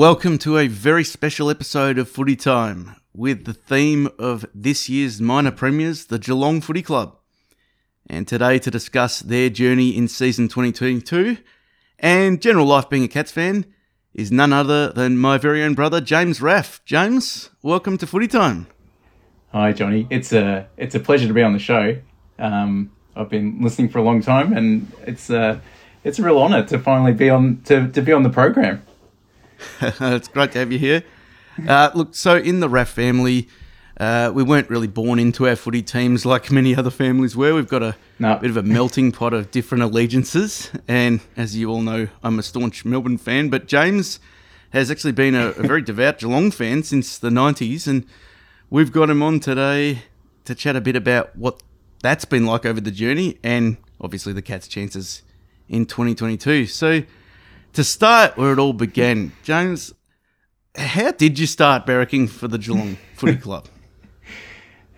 Welcome to a very special episode of Footy Time with the theme of this year's minor premiers, the Geelong Footy Club. And today to discuss their journey in season 2022 and general life being a Cats fan is none other than my very own brother James Raff. James, welcome to Footy Time. Hi Johnny, it's a it's a pleasure to be on the show. Um, I've been listening for a long time, and it's a it's a real honour to finally be on to, to be on the program. it's great to have you here. Uh, look, so in the Raff family, uh, we weren't really born into our footy teams like many other families were. We've got a no. bit of a melting pot of different allegiances. And as you all know, I'm a staunch Melbourne fan. But James has actually been a, a very devout Geelong fan since the 90s. And we've got him on today to chat a bit about what that's been like over the journey and obviously the Cats' chances in 2022. So to start where it all began, James, how did you start barracking for the Geelong Footy Club?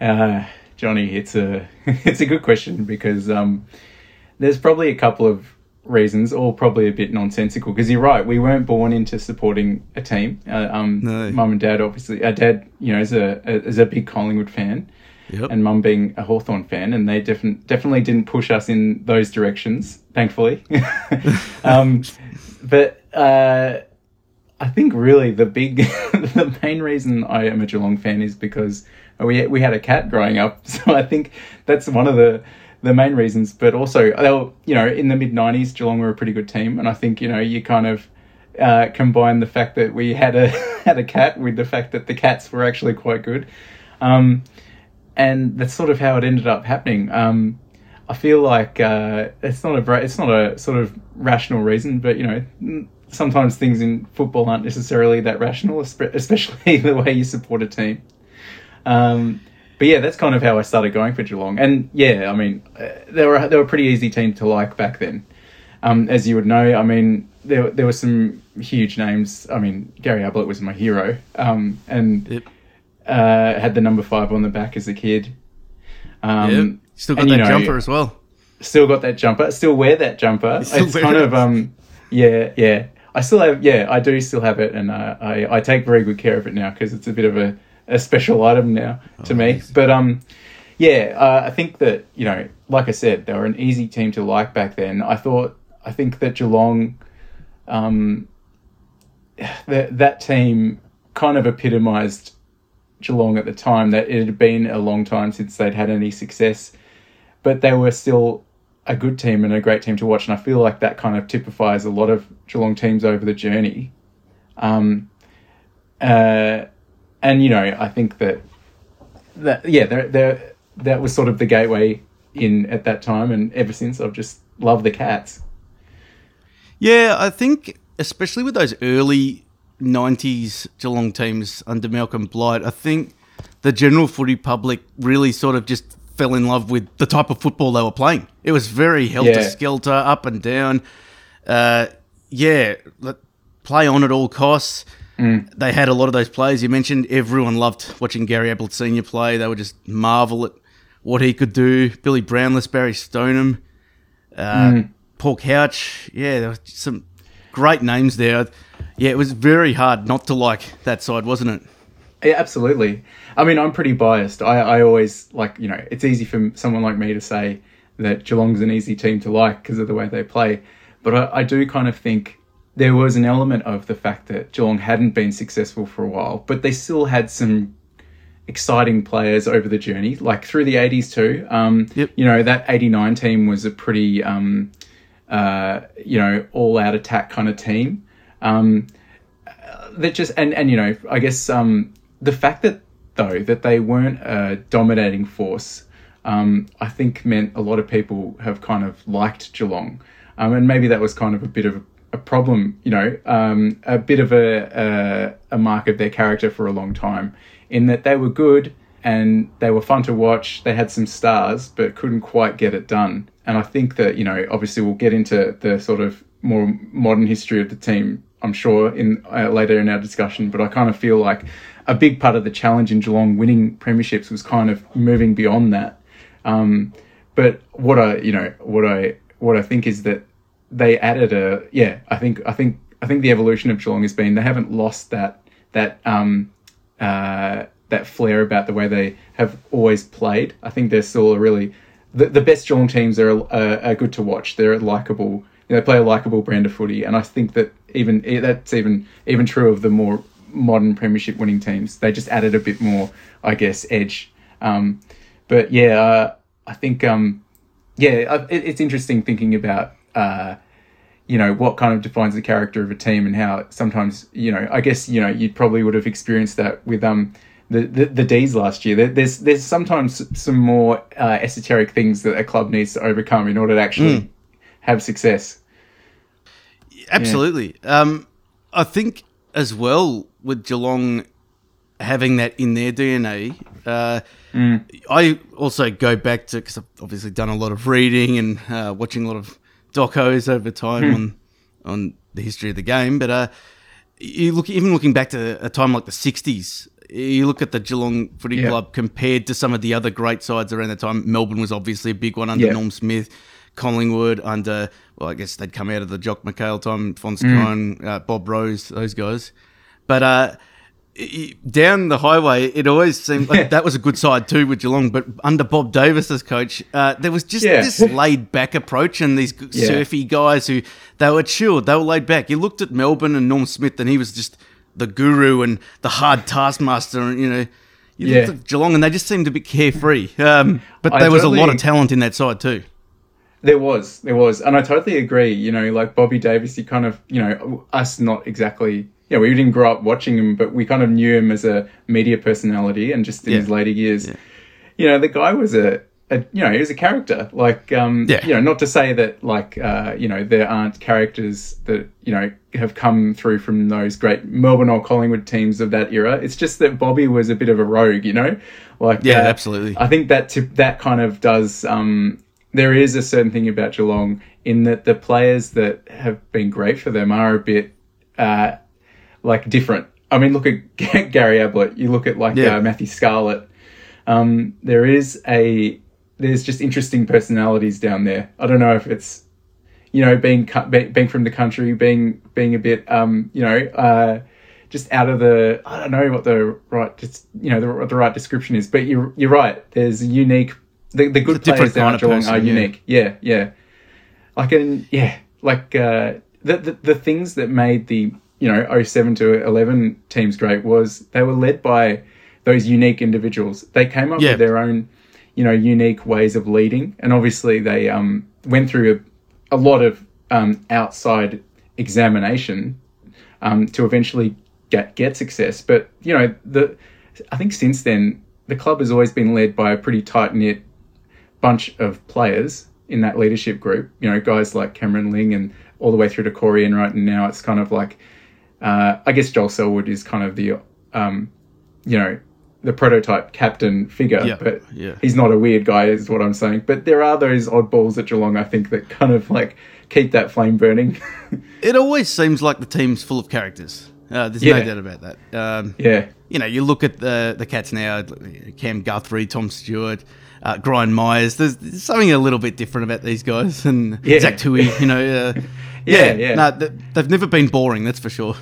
Uh, Johnny, it's a it's a good question because um, there's probably a couple of reasons, all probably a bit nonsensical. Because you're right, we weren't born into supporting a team. Uh, um, no. Mum and dad, obviously, our dad, you know, is a, a is a big Collingwood fan, yep. and mum being a Hawthorn fan, and they definitely definitely didn't push us in those directions, thankfully. um, but uh, I think really the big, the main reason I am a Geelong fan is because we we had a cat growing up, so I think that's one of the the main reasons. But also, they were, you know, in the mid '90s, Geelong were a pretty good team, and I think you know you kind of uh, combine the fact that we had a had a cat with the fact that the cats were actually quite good, um, and that's sort of how it ended up happening. Um, I feel like uh, it's not a it's not a sort of rational reason, but you know sometimes things in football aren't necessarily that rational, especially the way you support a team. Um, but yeah, that's kind of how I started going for Geelong. And yeah, I mean, uh, they were they were a pretty easy team to like back then. Um, as you would know, I mean, there there were some huge names. I mean, Gary Ablett was my hero, um, and yep. uh, had the number five on the back as a kid. Um, yep. Still got and, that know, jumper as well. Still got that jumper. Still wear that jumper. It's kind it. of um, yeah, yeah. I still have, yeah, I do still have it, and uh, I I take very good care of it now because it's a bit of a, a special item now oh, to me. But um, yeah, uh, I think that you know, like I said, they were an easy team to like back then. I thought, I think that Geelong, um, that that team kind of epitomised Geelong at the time. That it had been a long time since they'd had any success, but they were still a good team and a great team to watch. And I feel like that kind of typifies a lot of Geelong teams over the journey. Um, uh, and you know, I think that that yeah, they're, that was sort of the gateway in at that time, and ever since I've just loved the Cats. Yeah, I think especially with those early '90s Geelong teams under Malcolm Blight, I think the general footy public really sort of just fell in love with the type of football they were playing. It was very helter skelter, up and down. Uh, yeah, play on at all costs. Mm. They had a lot of those players you mentioned. Everyone loved watching Gary Ablett Senior play. They would just marvel at what he could do. Billy Brownless, Barry Stoneham, uh, mm. Paul Couch. Yeah, there were some great names there. Yeah, it was very hard not to like that side, wasn't it? Yeah, absolutely. I mean, I'm pretty biased. I, I always like, you know, it's easy for someone like me to say that Geelong's an easy team to like because of the way they play. But I, I do kind of think there was an element of the fact that Geelong hadn't been successful for a while, but they still had some exciting players over the journey, like through the 80s too. Um, yep. You know, that 89 team was a pretty, um, uh, you know, all out attack kind of team. Um, that just, and, and, you know, I guess um, the fact that though that they weren't a dominating force, um, I think meant a lot of people have kind of liked Geelong, um, and maybe that was kind of a bit of a problem, you know, um, a bit of a, a, a mark of their character for a long time, in that they were good and they were fun to watch. They had some stars, but couldn't quite get it done. And I think that you know, obviously, we'll get into the sort of more modern history of the team. I'm sure in uh, later in our discussion, but I kind of feel like a big part of the challenge in Geelong winning premierships was kind of moving beyond that. Um, but what I, you know, what I, what I think is that they added a, yeah, I think, I think I think the evolution of Geelong has been they haven't lost that that um, uh, that flair about the way they have always played. I think they're still a really the, the best Geelong teams are, are, are good to watch. They're likable. You know, they play a likable brand of footy, and I think that even that's even even true of the more modern premiership winning teams. They just added a bit more, I guess, edge. Um, but yeah, uh, I think um, yeah, it, it's interesting thinking about uh, you know what kind of defines the character of a team and how sometimes you know I guess you know you probably would have experienced that with um the, the, the D's last year. There's there's sometimes some more uh, esoteric things that a club needs to overcome in order to actually mm. have success. Absolutely. Yeah. Um, I think as well with Geelong having that in their DNA. Uh, mm. I also go back to because I've obviously done a lot of reading and uh, watching a lot of docos over time mm. on on the history of the game. But uh, you look even looking back to a time like the '60s. You look at the Geelong Footy yeah. Club compared to some of the other great sides around the time. Melbourne was obviously a big one under yeah. Norm Smith. Collingwood under, well, I guess they'd come out of the Jock McHale time, Phonse mm. uh, Bob Rose, those guys. But uh, down the highway, it always seemed like that was a good side too with Geelong. But under Bob Davis as coach, uh, there was just yeah. this laid back approach and these yeah. surfy guys who they were chilled, they were laid back. You looked at Melbourne and Norm Smith, and he was just the guru and the hard taskmaster, and you know. You yeah. looked at Geelong and they just seemed a bit carefree. Um, but I there was a lot of talent in that side too. There was, there was, and I totally agree. You know, like Bobby Davis, he kind of, you know, us not exactly yeah, we didn't grow up watching him, but we kind of knew him as a media personality, and just in yeah. his later years, yeah. you know, the guy was a, a, you know, he was a character. Like, um, yeah. you know, not to say that like, uh, you know, there aren't characters that you know have come through from those great Melbourne or Collingwood teams of that era. It's just that Bobby was a bit of a rogue, you know, like yeah, uh, absolutely. I think that that kind of does. Um, there is a certain thing about Geelong in that the players that have been great for them are a bit. Uh, like different. I mean, look at Gary Ablett. You look at like yeah. uh, Matthew Scarlett. Um, there is a there's just interesting personalities down there. I don't know if it's you know being being from the country, being being a bit um, you know uh, just out of the I don't know what the right just you know the, the right description is, but you're you're right. There's a unique the, the good players down at Geelong person, are unique. Yeah, yeah. yeah. Like and yeah, like uh, the, the the things that made the you know 07 to 11 teams great was they were led by those unique individuals. They came up yeah. with their own you know unique ways of leading, and obviously they um, went through a, a lot of um, outside examination um, to eventually get get success. But you know the I think since then the club has always been led by a pretty tight knit bunch of players in that leadership group. You know, guys like Cameron Ling and all the way through to Corey Enright, and now it's kind of like uh, I guess Joel Selwood is kind of the, um, you know, the prototype captain figure, yeah, but yeah. he's not a weird guy, is what I'm saying. But there are those oddballs at Geelong, I think, that kind of like keep that flame burning. it always seems like the team's full of characters. Uh, there's yeah. no doubt about that. Um, yeah. You know, you look at the the cats now, Cam Guthrie, Tom Stewart, uh, Brian Myers. There's, there's, something a little bit different about these guys, and yeah. Zach Tuohy. You know, uh, yeah, yeah. yeah. No, they've never been boring. That's for sure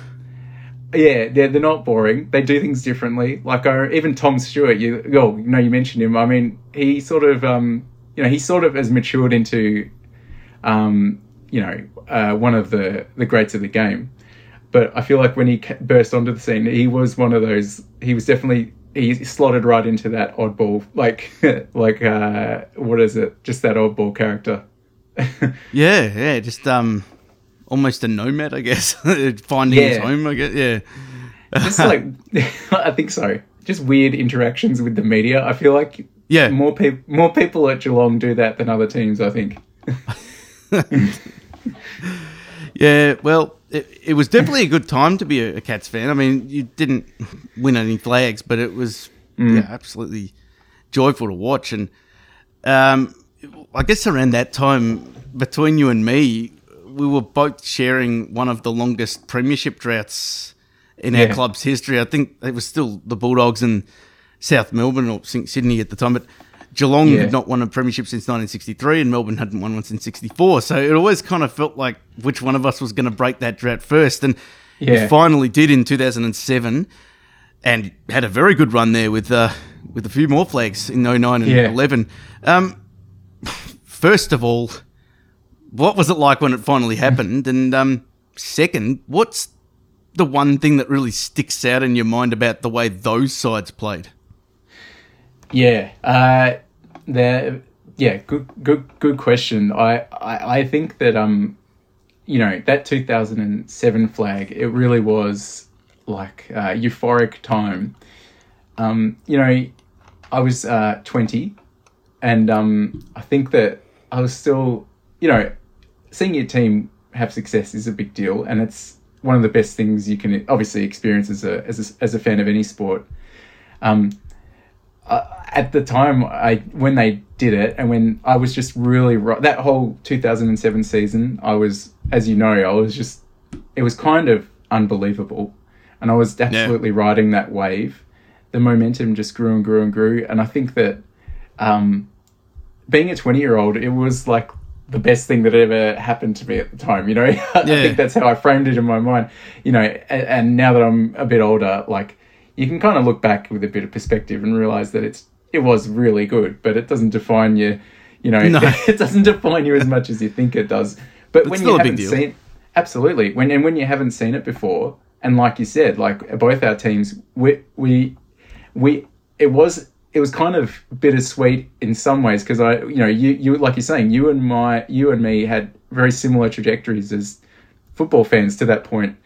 yeah, they're, they're not boring. They do things differently. Like I, even Tom Stewart, you oh, you know, you mentioned him. I mean, he sort of, um, you know, he sort of has matured into, um, you know, uh, one of the the greats of the game. But I feel like when he burst onto the scene, he was one of those. He was definitely he slotted right into that oddball, like like uh, what is it? Just that oddball character. yeah, yeah, just um, almost a nomad, I guess, finding yeah. his home. I guess, yeah. Just like I think so. Just weird interactions with the media. I feel like yeah, more people more people at Geelong do that than other teams. I think. yeah, well, it, it, was definitely a good time to be a, a, Cats fan. I mean, you didn't win any flags, but it was mm. yeah, absolutely joyful to watch. And um, I guess around that time, between you and me, we were both sharing one of the longest premiership droughts in yeah. our club's history. I think it was still the Bulldogs and South Melbourne or Sydney at the time, but Geelong Yeah. had not won a premiership since 1963, and Melbourne hadn't won one since 64. So it always kind of felt like which one of us was going to break that drought first. And Yeah. finally did in 2007, and had a very good run there with uh, with a few more flags in 09 and Yeah. 11. Um, first of all, what was it like when it finally happened? And um, second, what's the one thing that really sticks out in your mind about the way those sides played? Yeah, uh, the yeah, good good good question. I, I I think that um, you know that 2007 flag, it really was like uh, euphoric time. Um, you know, I was uh, 20, and um, I think that I was still, you know, seeing your team have success is a big deal, and it's one of the best things you can obviously experience as a as a, as a fan of any sport. Um, uh, at the time, I when they did it, and when I was just really that whole 2007 season, I was, as you know, I was just, it was kind of unbelievable, and I was absolutely riding that wave. The momentum just grew and grew and grew, and I think that, um, being a 20 year old, it was like the best thing that ever happened to me at the time. You know, I think that's how I framed it in my mind. You know, and, and now that I'm a bit older, like you can kind of look back with a bit of perspective and realize that it's it was really good, but it doesn't define you. You know, No. it doesn't define you as much as you think it does. But when you haven't seen, absolutely, when and when you haven't seen it before, and like you said, like both our teams, we we we it was it was kind of bittersweet in some ways because I you know you you like you're saying you and my you and me had very similar trajectories as football fans to that point.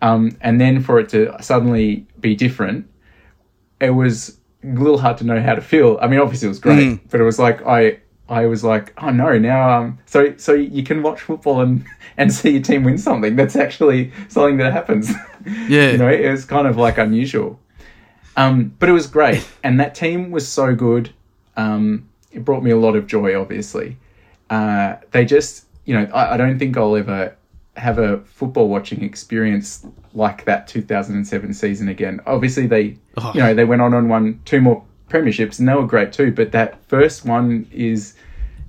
Um, and then for it to suddenly be different, it was a little hard to know how to feel. I mean, obviously it was great, but it was like I I was like, oh no, now um, so so you can watch football and and see your team win something. That's actually something that happens. Yeah. you know, it was kind of like unusual. Um, but it was great, and that team was so good. Um, it brought me a lot of joy. Obviously, uh, they just, you know, I, I don't think I'll ever have a football watching experience like that 2007 season again. Obviously, they, Oh. you know, they went on and won two more premierships, and they were great too. But that first one is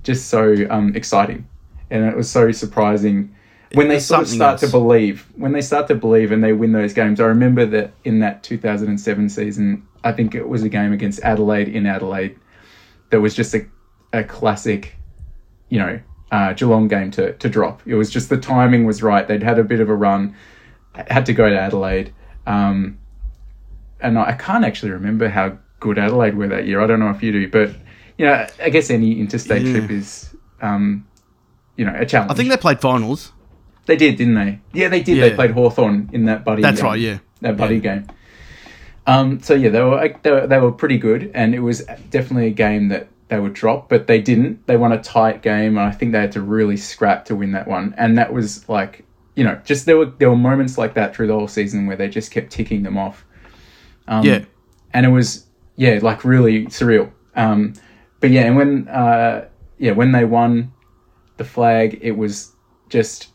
just so um, exciting, and it was so surprising when they sort of start to believe. When they start to believe and they win those games, I remember that in that 2007 season, I think it was a game against Adelaide in Adelaide that was just a, a classic, you know, uh, Geelong game to, to drop. It was just the timing was right. They'd had a bit of a run, had to go to Adelaide. Um, and I can't actually remember how good Adelaide were that year. I don't know if you do, but, you know, I guess any interstate Yeah. trip is, um, you know, a challenge. I think they played finals. They did, didn't they? Yeah, they did. They played Hawthorn in that buddy. That's um, right, yeah. That buddy Yeah. game. Um, so yeah, they were, they were they were pretty good, and it was definitely a game that they would drop, but they didn't. They won a tight game, and I think they had to really scrap to win that one. And that was like, you know, just there were there were moments like that through the whole season where they just kept ticking them off. Um, Yeah. and it was yeah, like really surreal. Um, but yeah, and when uh, yeah, when they won the flag, it was just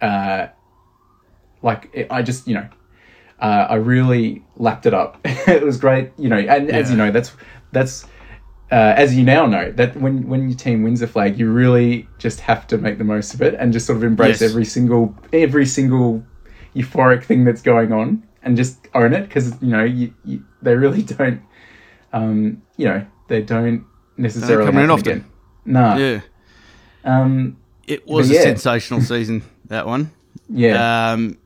uh, like it, I just you know uh, I really lapped it up. it was great, you know, and as you know, that's that's uh, as you now know that when when your team wins a flag, you really just have to make the most of it and just sort of embrace Yes. every single every single euphoric thing that's going on and just own it because you know you, you, they really don't um, you know they don't necessarily come in often. again. No. Yeah. Um, It was a yeah. sensational season, that one. yeah. Um,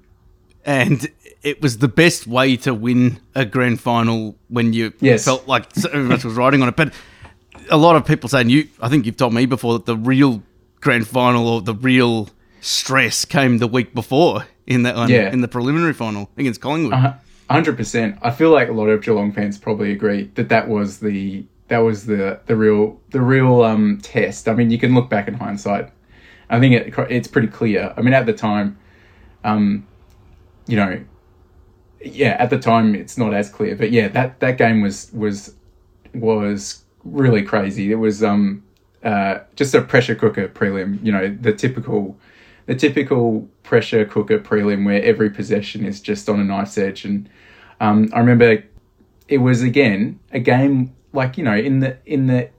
and it was the best way to win a grand final when you Yes. felt like so much was riding on it. But a lot of people saying you, I think you've told me before that the real grand final or the real stress came the week before in that one, Yeah. in the preliminary final against Collingwood. Hundred percent. I feel like a lot of Geelong fans probably agree that that was the that was the the real the real um, test. I mean, you can look back in hindsight. I think it, it's pretty clear. I mean, at the time, um, you know, yeah, at the time it's not as clear, but yeah, that that game was was was really crazy. It was um uh, just a pressure cooker prelim. You know, the typical the typical pressure cooker prelim where every possession is just on a knife's edge. And um, I remember it was again a game like you know in the in the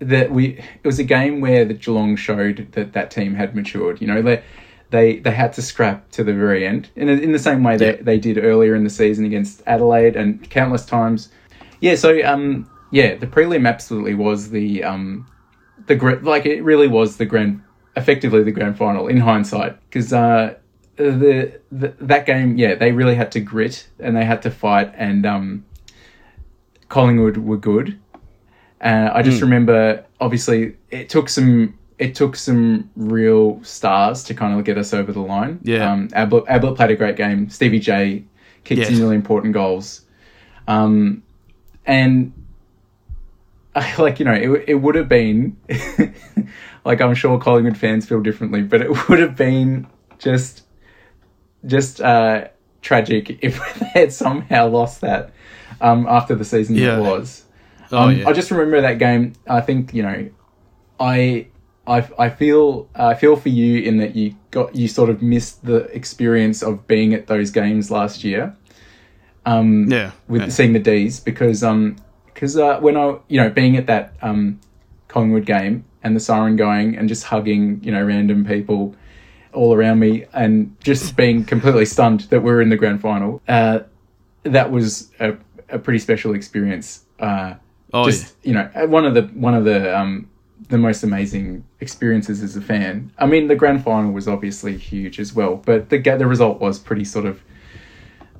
that we it was a game where the Geelong showed that that team had matured. You know, they they they had to scrap to the very end, in in the same way that they did earlier in the season against Adelaide and countless times. Yeah, so um, yeah, the prelim absolutely was the um, the like it really was the grand, effectively the grand final in hindsight because uh, the, the that game, yeah, they really had to grit and they had to fight, and um, Collingwood were good. Uh, I just remember, obviously, it took some it took some real stars to kind of get us over the line. Yeah. um, Ablett, Ablett played a great game. Stevie J kicked Yes. some really important goals, um, and like you know, it it would have been like I'm sure Collingwood fans feel differently, but it would have been just just uh, tragic if they had somehow lost that um, after the season Yeah. that was. Oh, Um, yeah. I just remember that game. I think you know, I I I feel I feel for you in that you got you sort of missed the experience of being at those games last year. Um, Yeah, with yeah. seeing the D's because um because uh, when I you know being at that um Collingwood game and the siren going and just hugging you know random people all around me and just being completely stunned that we're in the grand final. Uh, that was a, a pretty special experience. Uh, Oh, just you know uh, one of the one of the um the most amazing experiences as a fan. I mean, the grand final was obviously huge as well, but the the result was pretty sort of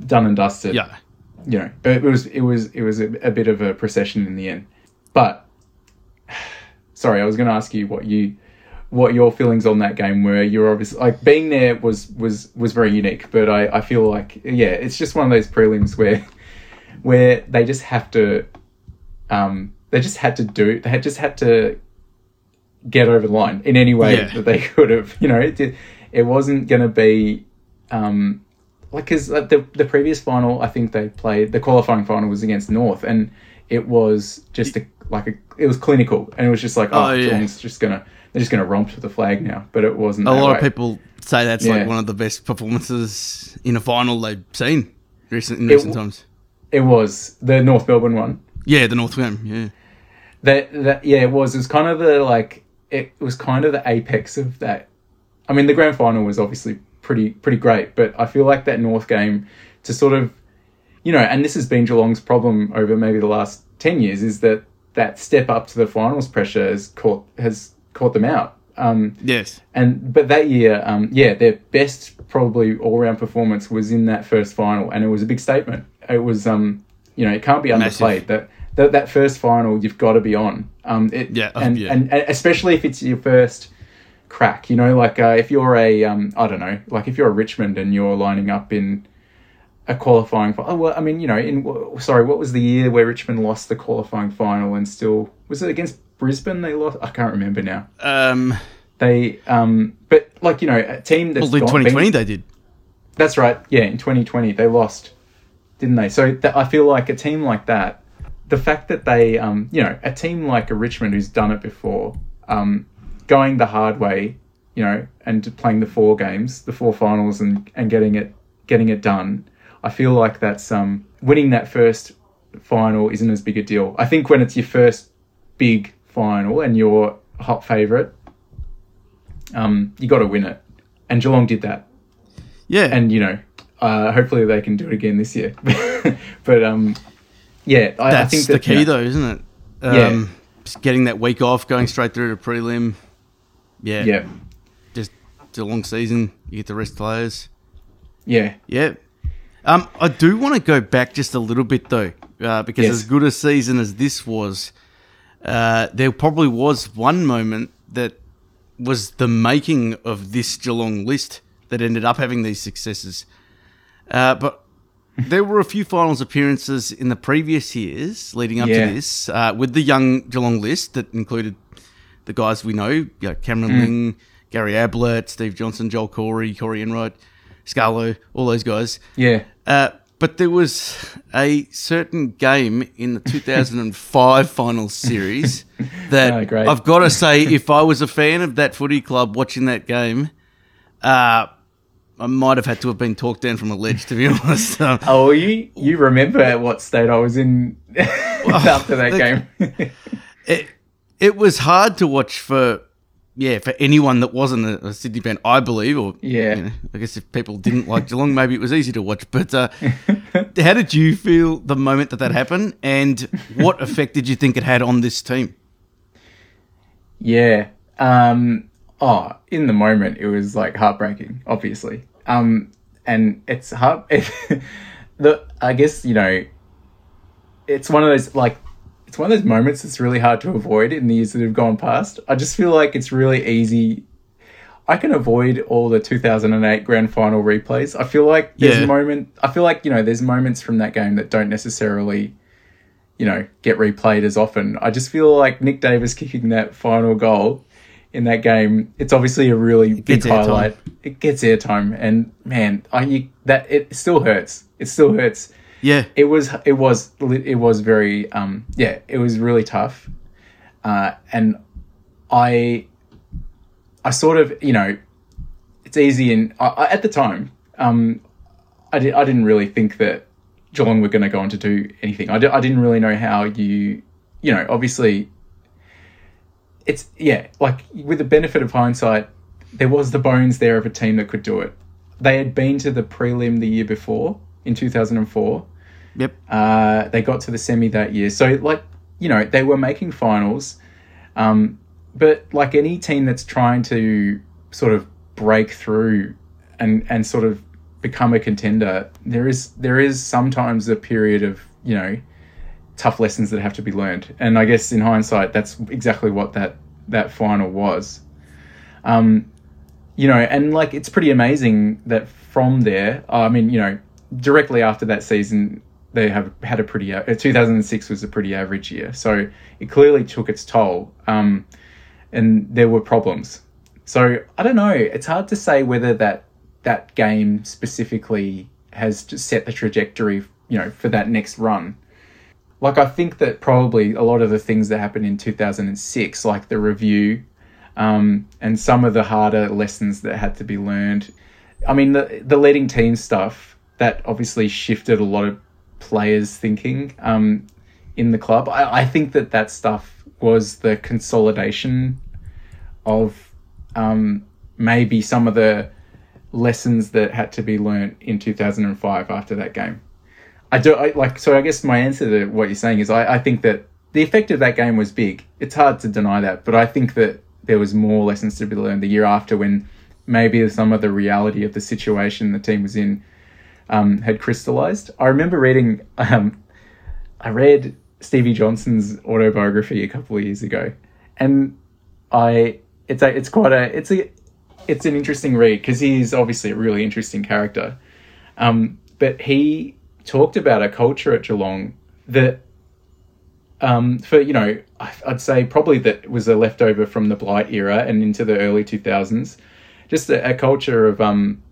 done and dusted yeah. You know, it was it was it was a, a bit of a procession in the end. But sorry, I was going to ask you what you what your feelings on that game were. You're obviously like being there was was was very unique, but I I feel like yeah, it's just one of those prelims where where they just have to um they just had to do they had just had to get over the line in any way Yeah. that they could have. You know, it it wasn't going to be um like because the the previous final I think they played the qualifying final was against North and it was just a like a it was clinical and it was just like oh, Oh, yeah. Geelong's just gonna they're just gonna romp to the flag now but it wasn't A lot way. of people say that's Yeah. like one of the best performances in a final they've seen recent in recent w- times. it was the North Melbourne one Yeah, the North game. Yeah, that that yeah it was it was kind of the like it was kind of the apex of that i mean the grand final was obviously pretty pretty great. But i feel like that north game to sort of you know and this has been geelong's problem over maybe the last 10 years is that that step up to the finals pressure has caught has caught them out. Um yes, and but that year um yeah their best probably all-round performance was in that first final and it was a big statement. It was um you know it can't be Massive. underplayed that that, that first final you've got to be on. Um it, Yeah, oh, and, yeah. and and especially if it's your first crack you know like uh, if you're a um i don't know like if you're a richmond and you're lining up in a qualifying final. Oh, well, I mean, you know, in sorry, what was the year where Richmond lost the qualifying final and still was it against Brisbane? They lost. I can't remember now. um, They, um, but like you know, a team that's well, in 2020 they did. that's right. Yeah, in 2020 they lost, didn't they? So that, I feel like a team like that, the fact that they, um, you know, a team like a Richmond who's done it before, um, going the hard way, you know, and playing the four games, the four finals, and and getting it getting it done. I feel like that's um, winning that first final isn't as big a deal. I think when it's your first big final and you're hot favourite, um, you got to win it, and Geelong did that Yeah, and you know, uh, hopefully they can do it again this year. but um, yeah, I, I that's think the key, you know, though, isn't it? Yeah. Um, just getting that week off, going straight through to prelim. Yeah, Yeah, just it's a long season. You get to rest players. yeah, Yeah. Um, I do want to go back just a little bit though, uh, because Yes. as good a season as this was, uh, there probably was one moment that was the making of this Geelong list that ended up having these successes. Uh, but there were a few finals appearances in the previous years leading up Yeah. to this uh, with the young Geelong list that included the guys we know, you know Cameron Mm. Ling, Gary Ablett, Steve Johnson, Joel Corey, Corey Enright, Scarlo, all those guys. yeah, Uh, but there was a certain game in the 2005 finals series that Oh. I've got to say, if I was a fan of that footy club watching that game, uh, I might have had to have been talked down from a ledge, to be honest. Um, Oh, you you remember what state I was in after that the- game? it, it was hard to watch for yeah for anyone that wasn't a, a Sydney fan, I believe. Or Yeah. you know, I guess if people didn't like Geelong, maybe it was easy to watch. But uh, how did you feel the moment that that happened, and what effect did you think it had on this team? Yeah. Um, oh, in the moment, it was like heartbreaking, obviously. Um, and it's heart. the I guess you know, it's one of those like, it's one of those moments that's really hard to avoid in the years that have gone past. I just feel like it's really easy. I can avoid all the 2008 grand final replays. I feel like there's Yeah. a moment. I feel like you know, there's moments from that game that don't necessarily you know, get replayed as often. I just feel like Nick Davis kicking that final goal in that game. It's obviously a really big gets airtime. highlight. It gets airtime, and man, I you, that it still hurts. It still hurts. Yeah, It was it was it was very um yeah it was really tough, uh, and I I sort of you know it's easy and I, I, at the time um I did I didn't really think that Geelong were going to go on to do anything. I, I didn't really know how you you know obviously it's yeah like with the benefit of hindsight there was the bones there of a team that could do it. They had been to the prelim the year before in 2004 yep, uh, they got to the semi that year. So, like, you know, they were making finals. Um, but like any team that's trying to sort of break through and, and sort of become a contender, there is there is sometimes a period of, you know, tough lessons that have to be learned. And I guess in hindsight, that's exactly what that, that final was. Um, you know, and like it's pretty amazing that from there, I mean, you know, directly after that season, they have had a pretty. Uh, 2006 was a pretty average year, so it clearly took its toll, um, and there were problems. So I don't know. It's hard to say whether that that game specifically has just set the trajectory, you know, for that next run. Like I think that probably a lot of the things that happened in 2006, like the review, um, and some of the harder lessons that had to be learned. I mean, the the leading team stuff that obviously shifted a lot of players' thinking um, in the club. I, I think that that stuff was the consolidation of um, maybe some of the lessons that had to be learnt in 2005 after that game. I do I, like so. I guess my answer to what you're saying is I, I think that the effect of that game was big. It's hard to deny that, but I think that there was more lessons to be learned the year after when maybe some of the reality of the situation the team was in um, had crystallized. I remember reading. Um, I read Stevie Johnson's autobiography a couple of years ago, and I it's a it's quite a it's a it's an interesting read because he's obviously a really interesting character. Um, but he talked about a culture at Geelong that, um, for you know, I'd say probably that was a leftover from the Blight era and into the early two thousands, just a, a culture of um,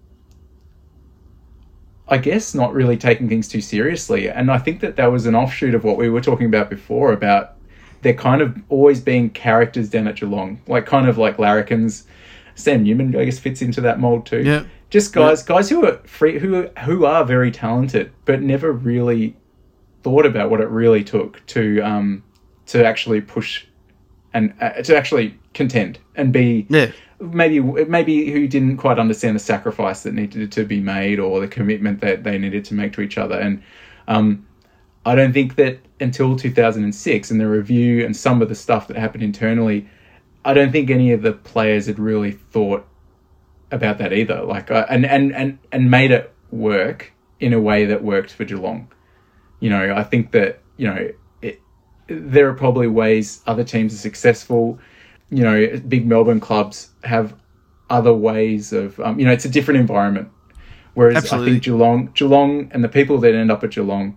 I guess not really taking things too seriously. And I think that that was an offshoot of what we were talking about before about there kind of always being characters down at Geelong, like kind of like larrikins. Sam Newman, I guess, fits into that mold too. Yeah. Just guys, guys who are free, who who are very talented, but never really thought about what it really took to um to actually push and uh, to actually contend and be yeah, maybe maybe who didn't quite understand the sacrifice that needed to be made or the commitment that they needed to make to each other. And um, I don't think that until 2006 and the review and some of the stuff that happened internally I don't think any of the players had really thought about that either. Like uh, and, and and and made it work in a way that worked for Geelong. You know I think that you know it, there are probably ways other teams are successful you know, big Melbourne clubs have other ways of, um, you know, it's a different environment. Whereas Absolutely. I think Geelong, Geelong, and the people that end up at Geelong,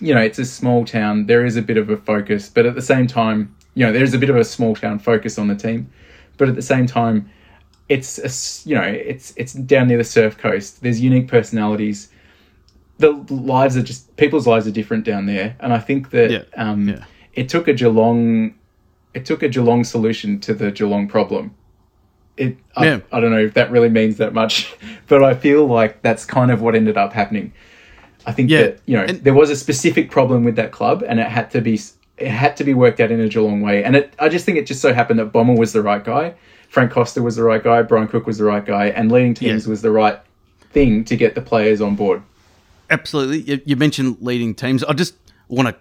you know, it's a small town. There is a bit of a focus, but at the same time, you know, there's a bit of a small town focus on the team, but at the same time, it's a you know, it's it's down near the surf coast. There's unique personalities. The lives are just people's lives are different down there, and I think that Yeah. um, Yeah. it took a Geelong it took a Geelong solution to the Geelong problem. It, I, Yeah. I don't know if that really means that much, but I feel like that's kind of what ended up happening. I think Yeah, that you know and- there was a specific problem with that club, and it had to be it had to be worked out in a Geelong way. And it, I just think it just so happened that Bomber was the right guy, Frank Costa was the right guy, Brian Cook was the right guy, and leading teams Yeah. was the right thing to get the players on board. Absolutely. You, you mentioned leading teams. I just want to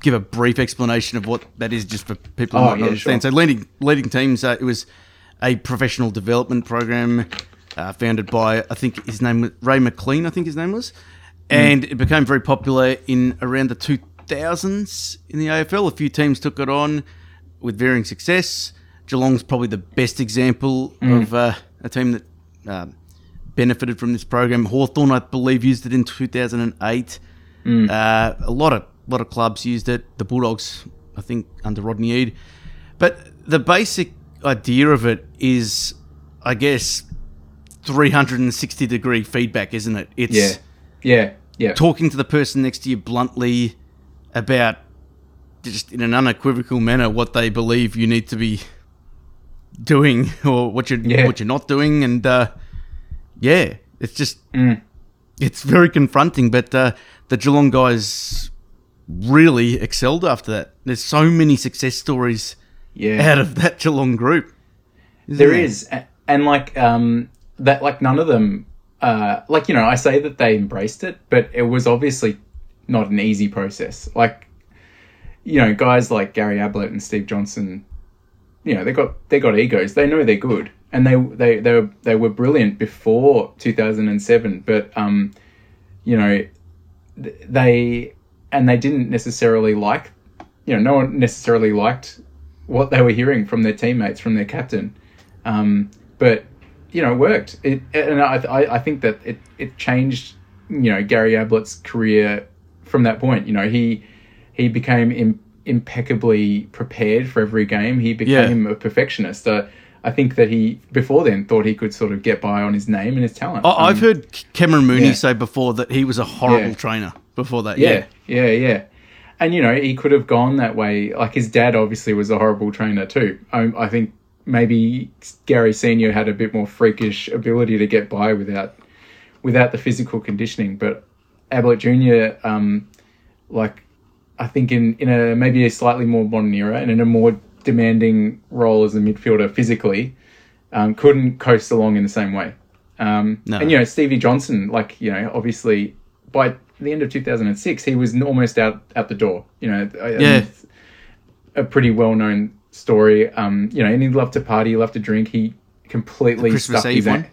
give a brief explanation of what that is, just for people who Oh, might not yeah, understand. sure. So, leading leading teams. Uh, it was a professional development program uh, founded by I think his name was Ray McLean. I think his name was, and it became very popular in around the two thousands in the AFL. A few teams took it on with varying success. Geelong's probably the best example of uh, a team that. Um, benefited from this program. Hawthorn, I believe, used it in 2008. Uh, a lot of lot of clubs used it. The Bulldogs, I think, under Rodney Eade. But the basic idea of it is, I guess, 360 degree feedback, isn't it? It's Yeah, yeah, yeah. talking to the person next to you bluntly about just in an unequivocal manner what they believe you need to be doing or what you're Yeah. what you're not doing and uh, yeah it's just Mm. it's very confronting but uh, the Geelong guys really excelled after that there's so many success stories yeah. out of that Geelong group isn't There is, and like um, that, like none of them, uh, like you know, I say that they embraced it, but it was obviously not an easy process. Like, you know, guys like Gary Ablett and Steve Johnson, you know, they got they got egos. They know they're good, and they they they were, they were brilliant before two thousand and seven. But um, you know, they and they didn't necessarily like, you know, no one necessarily liked what they were hearing from their teammates, from their captain. Um, but you know, it worked. It, and I, I, I think that it, it changed, you know, Gary Ablett's career from that point. You know, he he became Im- impeccably prepared for every game. He became a perfectionist. Uh, I think that he before then thought he could sort of get by on his name and his talent. I- I've Um, heard Cameron Mooney yeah. say before that he was a horrible Yeah. trainer before that Yeah, yeah, yeah. And you know, he could have gone that way. Like his dad obviously was a horrible trainer too. I, I think maybe Gary Senior had a bit more freakish ability to get by without without the physical conditioning. But Ablett Junior, um, like I think in in a maybe a slightly more modern era and in a more demanding role as a midfielder physically, um, couldn't coast along in the same way. Um, No. And you know Stevie Johnson, like you know, obviously by the end of 2006, he was almost out out the door. You know, Yeah. a pretty well known story. Um, you know, and he loved to party, he loved to drink. He completely stuffed Eve his an-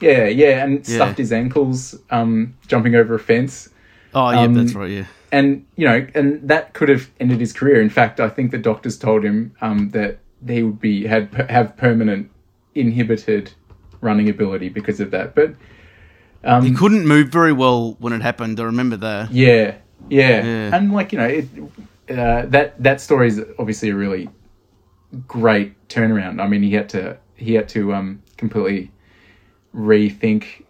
yeah, yeah, and Yeah. stuffed his ankles um, jumping over a fence Oh, yeah, Um, that's right. Yeah. and you know, and that could have ended his career. In fact, I think the doctors told him um, that he would be had have permanent inhibited running ability because of that. But um, He couldn't move very well when it happened. I remember that. yeah, yeah, Yeah. and like you know, it, uh, that that story is obviously a really great turnaround. I mean, he had to he had to um, completely rethink.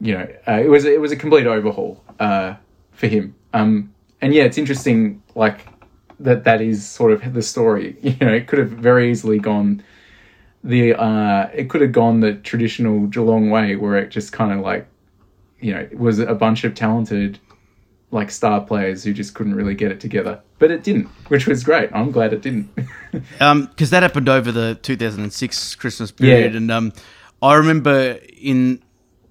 You know, uh, it was it was a complete overhaul uh, for him. Um, and yeah, it's interesting, like that that is sort of the story. You know, it could have very easily gone the uh, it could have gone the traditional Geelong way, where it just kind of like you know it was a bunch of talented like star players who just couldn't really get it together. But it didn't, which was great. I'm glad it didn't. Um, because that happened over the 2006 Christmas period, Yeah. and um, I remember in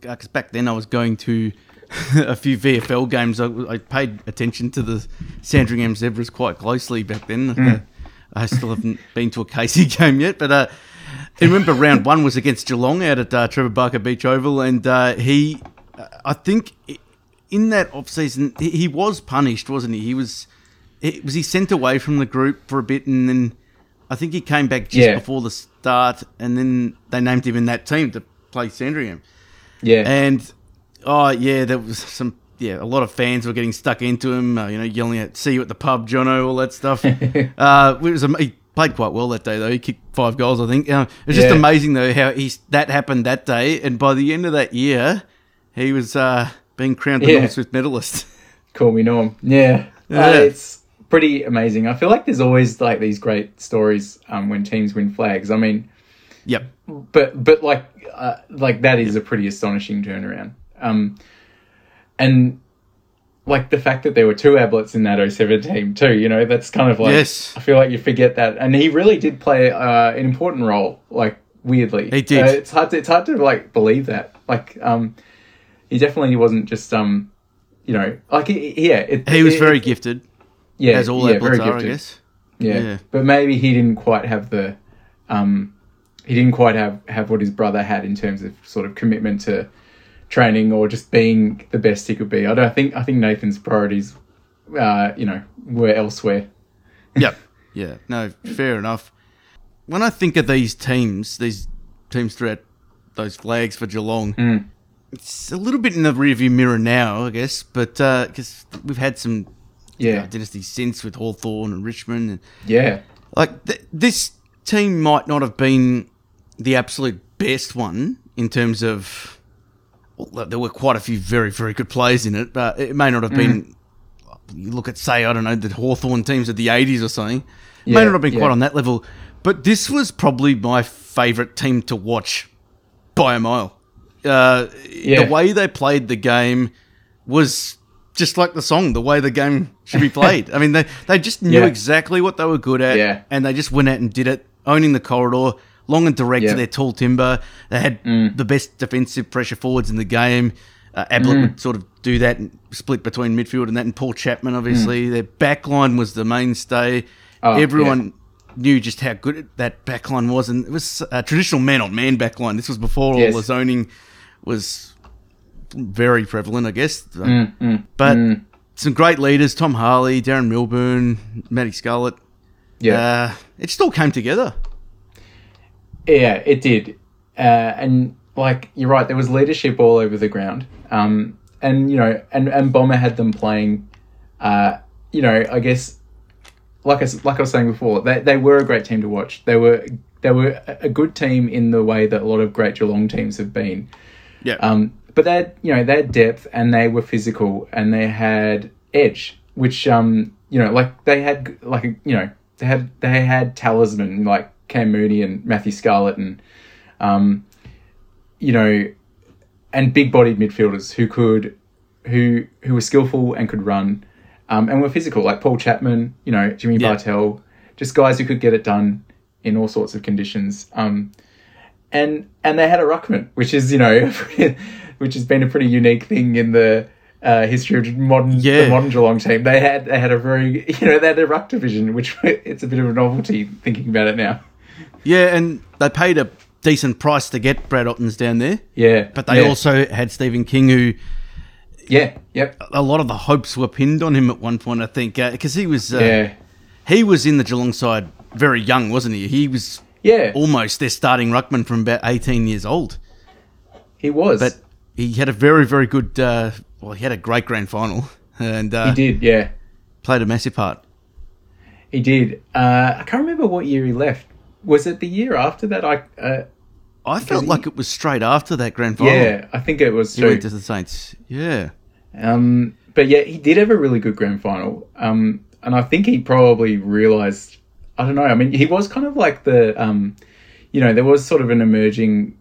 because back then I was going to a few VFL games. I, I paid attention to the Sandringham Zebras quite closely back then. Hmm. Uh, I still haven't been to a Casey game yet, but uh, I remember round one was against Geelong out at uh, Trevor Barker Beach Oval, and uh, he, I think, in that off season he, he was punished, wasn't he? He was, he, was he sent away from the group for a bit, and then I think he came back just Yeah. before the start, and then they named him in that team to play Sandringham. yeah, And oh yeah, there was some yeah, a lot of fans were getting stuck into him. Uh, you know, yelling at "See you at the pub, Jono," all that stuff. uh, it was he played quite well that day though. He kicked five goals, I think. Uh, it was just Yeah. amazing though how he's that happened that day, and by the end of that year, he was uh, being crowned the Yeah. Norm Smith medalist. Call me Norm. Yeah. Yeah. Uh, it's pretty amazing. I feel like there's always like these great stories um, when teams win flags. I mean, yep. but but like uh, like that is a pretty astonishing turnaround. Um, and like the fact that there were two Abletts in that 07 team too, you know, that's kind of like Yes. I feel like you forget that, and he really did play uh, an important role. Like weirdly, He did. Uh, it's hard. To, it's hard to like believe that. Like, um, he definitely wasn't just um, you know, like yeah, it, He was it- very it- gifted, yeah, as all yeah, very are, I gifted. guess. Yeah. Yeah. but maybe he didn't quite have the, um, he didn't quite have have what his brother had in terms of sort of commitment to training or just being the best he could be. I don't think I think Nathan's priorities, uh, you know, were elsewhere. Yep. Yeah. No, fair enough. When I think of these teams, these teams throughout those flags for Geelong, Mm. It's a little bit in the rearview mirror now, I guess, but because we've had some Yeah, uh, dynasty since with Hawthorn and Richmond. And, yeah, like, th- this team might not have been the absolute best one in terms of. Well, there were quite a few very, very good players in it, but it may not have been. You look at, say, I don't know, the Hawthorn teams of the 80s or something. It may not have been yeah. quite on that level, but this was probably my favourite team to watch by a mile. Uh, Yeah. The way they played the game was just like the song, the way the game should be played. I mean, they, they just knew Yeah. exactly what they were good at, Yeah. and they just went out and did it, owning the corridor, long and direct to their tall timber. They had Mm. the best defensive pressure forwards in the game. Uh, Ablett Mm. would sort of do that and split between midfield and that, and Paul Chapman, obviously. Their backline was the mainstay. Mm. Oh, Everyone knew just how good that backline was, and it was a traditional man on man backline. This was before Yes. all the zoning was very prevalent, I guess. Mm, mm, But mm. some great leaders Tom Harley, Darren Milburn, Matty Scarlett. yeah. Uh, it still came together. Yeah, it did. Uh, and like you're right, there was leadership all over the ground. Um, and you know, and and Bomber had them playing. Uh, you know, I guess, like I like I was saying before, they they were a great team to watch. They were they were a a good team in the way that a lot of great Geelong teams have been. Yeah. Um, but they had, you know, they had depth and they were physical and they had edge, which, um, you know, like they had, like, you know, they had, they had talisman like Cam Mooney and Matthew Scarlett and, um, you know, and big bodied midfielders who could, who, who were skillful and could run, um, and were physical, like Paul Chapman, you know, Jimmy Yeah. Bartel, just guys who could get it done in all sorts of conditions. Um, and and they had a ruckman, which is you know, which has been a pretty unique thing in the uh, history of modern Yeah. the modern Geelong team. They had they had a very you know they had a ruck division, which it's a bit of a novelty thinking about it now. Yeah, and they paid a decent price to get Brad Ottens down there. Yeah, But they yeah. also had Steven King, who yeah yep a lot of the hopes were pinned on him at one point, I think, because he was uh, yeah he was in the Geelong side very young, wasn't he? He was yeah almost their starting ruckman from about 18 years old. he was But he had a very, very good, uh, well, he had a great grand final and uh, he did yeah played a massive part. he did. Uh, I can't remember what year he left. Was it the year after that? I uh, I felt he- like it was straight after that grand final. yeah I think it was He too. went to the Saints. Yeah. Um, but yeah, he did have a really good grand final. Um, and I think he probably realized, I don't know, I mean, he was kind of like the, um, you know, there was sort of an emerging,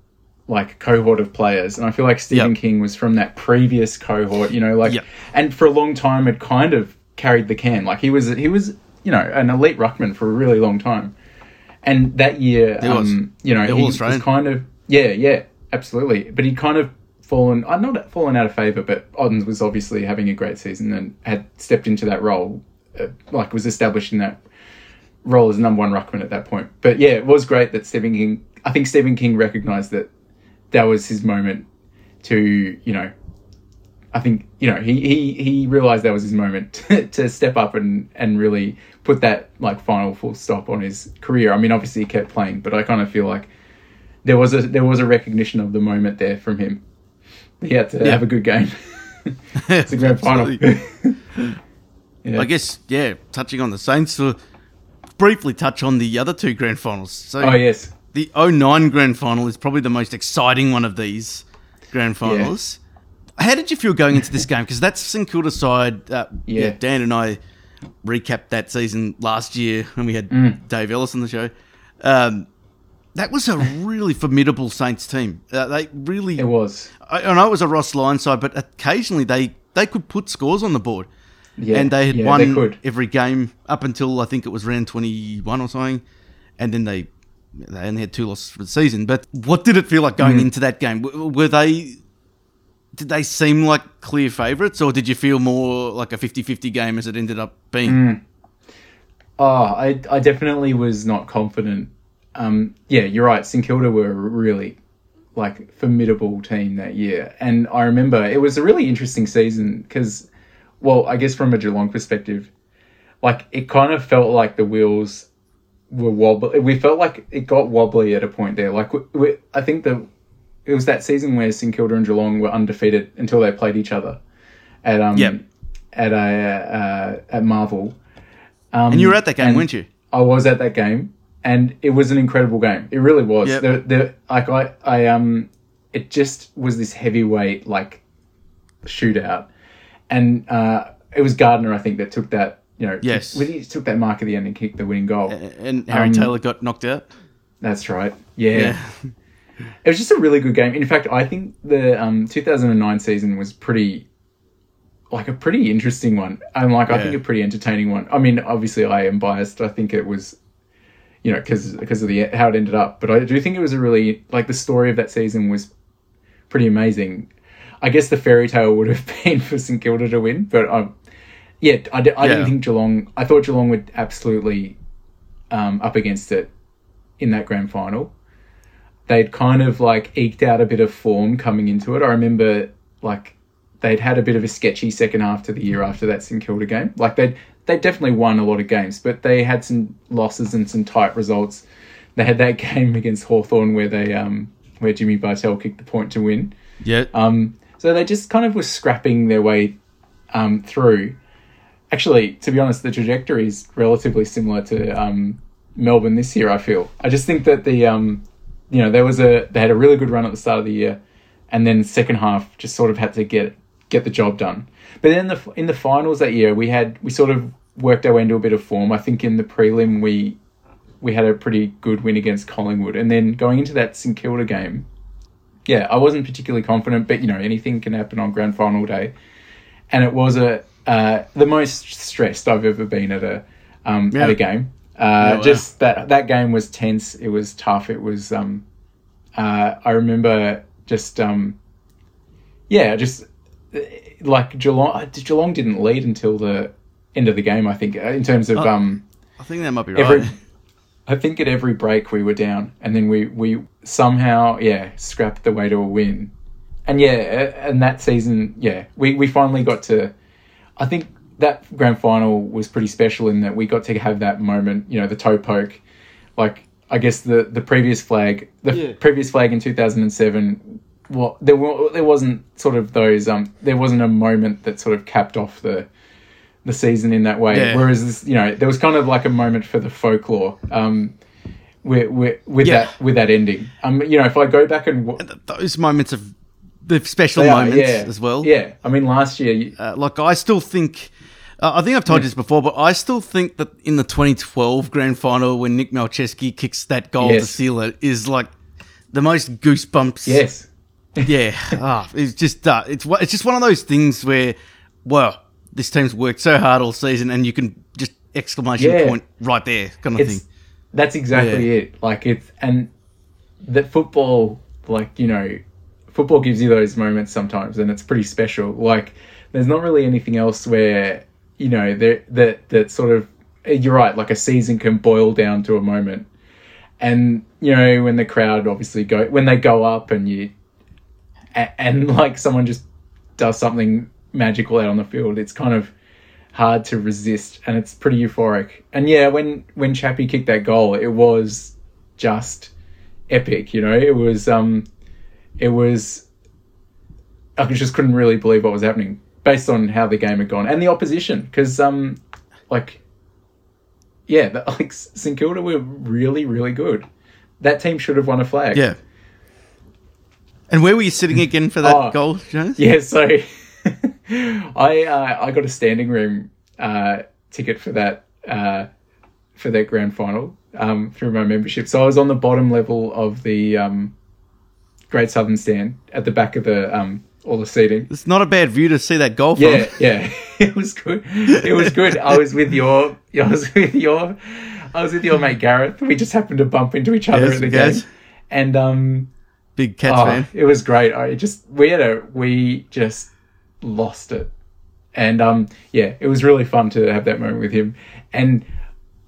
like, cohort of players. And I feel like Steven Yep. King was from that previous cohort, you know, like, Yep. and for a long time had kind of carried the can. Like, he was, he was, you know, an elite ruckman for a really long time. And that year, um, you know, he all was kind of, yeah, yeah, absolutely. But he'd kind of fallen, I'm not fallen out of favour, but Ottens was obviously having a great season and had stepped into that role, uh, like was established in that role as number one ruckman at that point. But yeah, it was great that Steven King, I think Steven King recognised that that was his moment to, you know, I think, you know, he, he, he realised that was his moment to, to step up and, and really put that like final full stop on his career. I mean, obviously he kept playing, but I kind of feel like there was a there was a recognition of the moment there from him. He had to Yeah. have a good game. it's a grand final. Yeah. I guess, yeah, touching on the Saints, briefly touch on the other two grand finals. So oh yes, the 09 grand final is probably the most exciting one of these grand finals. How did you feel going into this game? Because that's St Kilda side. Uh, yeah. Yeah. Dan and I recapped that season last year when we had Mm. Dave Ellis on the show. Um, that was a really formidable Saints team. Uh, they really. it was. I, I know it was a Ross Lyon side, but occasionally they they could put scores on the board, Yeah, and they had yeah, won They every game up until I think it was round twenty one or something, and then they they only had two losses for the season. But what did it feel like Mm. going into that game? Were they did they seem like clear favourites, or did you feel more like a 50-50 game as it ended up being? Mm. Oh, I I definitely was not confident. Um, yeah, you're right. St Kilda were really like formidable team that year, and I remember it was a really interesting season because, well, I guess from a Geelong perspective, like it kind of felt like the wheels were wobbly. We felt like it got wobbly at a point there. Like we, we, I think the it was that season where St Kilda and Geelong were undefeated until they played each other at um Yep. at a uh, at Marvel. Um, And you were at that game, weren't you? I was at that game, and it was an incredible game. It really was. Yep. The, the, like I, I um, it just was this heavyweight like shootout, and uh, it was Gardiner I think that took that. You know, Yes. took, he took that mark at the end and kicked the winning goal. And Harry Um, Taylor got knocked out. That's right. Yeah. It was just a really good game. In fact, I think the um, 2009 season was pretty, like a pretty interesting one, and like I think a pretty entertaining one. I mean, obviously, I am biased. I think it was, you know, because because of the how it ended up. But I do think it was a really like the story of that season was pretty amazing. I guess the fairy tale would have been for St Kilda to win, but um, yeah, I, d- I Yeah. didn't think Geelong. I thought Geelong would absolutely um, up against it in that grand final. They'd kind of like eked out a bit of form coming into it. I remember like they'd had a bit of a sketchy second half to the year after that St Kilda game. Like they'd they definitely won a lot of games, but they had some losses and some tight results. They had that game against Hawthorn where they um where Jimmy Bartel kicked the point to win. Yeah. Um, so they just kind of were scrapping their way um, through. Actually, to be honest, the trajectory is relatively similar to um, Melbourne this year. I feel. I just think that the um, you know there was a they had a really good run at the start of the year, and then second half just sort of had to get get the job done. But then the in the finals that year we had we sort of worked our way into a bit of form. I think in the prelim we we had a pretty good win against Collingwood, and then going into that St Kilda game, yeah, I wasn't particularly confident, but you know anything can happen on grand final day, and it was a uh, the most stressed I've ever been at a um, Yeah. at a game. Uh, wow. Just that that game was tense. It was tough. It was. Um, uh, I remember just um, yeah, just uh, like Geelong. uh, Geelong didn't lead until the end of the game. I think uh, in terms of Oh. um, I think that might be right. every I think at every break we were down, and then we we somehow yeah scrapped the way to a win, and yeah, and that season yeah we we finally got to. I think that grand final was pretty special in that we got to have that moment, you know, the toe poke, like I guess the the previous flag, the Yeah. previous flag in two thousand and seven. Well, there were there wasn't sort of those um there wasn't a moment that sort of capped off the the season in that way. Yeah. Whereas this, you know, there was kind of like a moment for the folklore. Um, with with, with Yeah. that with that ending. Um, you know, if I go back and w- Th- Those moments of the special are, moments yeah, as well. Yeah, I mean, last year, you- Uh, like I still think, uh, I think I've told you this before, but I still think that in the 2012 grand final when Nick Malceski kicks that goal to seal it is like the most goosebumps. yes, yeah. Ah, it's just uh, it's it's just one of those things where, well, this team's worked so hard all season, and you can just exclamation Yeah. point right there, kind of it's thing. that's exactly Yeah. it. Like it's and that football, like you know, football gives you those moments sometimes, and it's pretty special. Like there's not really anything else where you know there that that sort of you're right. Like a season can boil down to a moment, and you know when the crowd obviously go when they go up and you and, and like someone just does something magical out on the field, it's kind of hard to resist and it's pretty euphoric. And yeah, when when Chappie kicked that goal, it was just epic, you know. It was um it was I just couldn't really believe what was happening based on how the game had gone and the opposition because um like yeah, the, like St Kilda were really really good. That team should have won a flag. Yeah. And where were you sitting again for that Oh. goal, Jones? Yeah, so I uh, I got a standing room uh, ticket for that uh, for that grand final um, through my membership. So I was on the bottom level of the um, Great Southern Stand at the back of the um, all the seating. It's not a bad view to see that goal from. Yeah, yeah, it was good. It was good. I was with your, I was with your, I was with your mate Gareth. We just happened to bump into each other Yes, at the yes. game, and um, Big Cats oh, fan. it was great. I just we had a we just lost it, and um, yeah, it was really fun to have that moment with him, and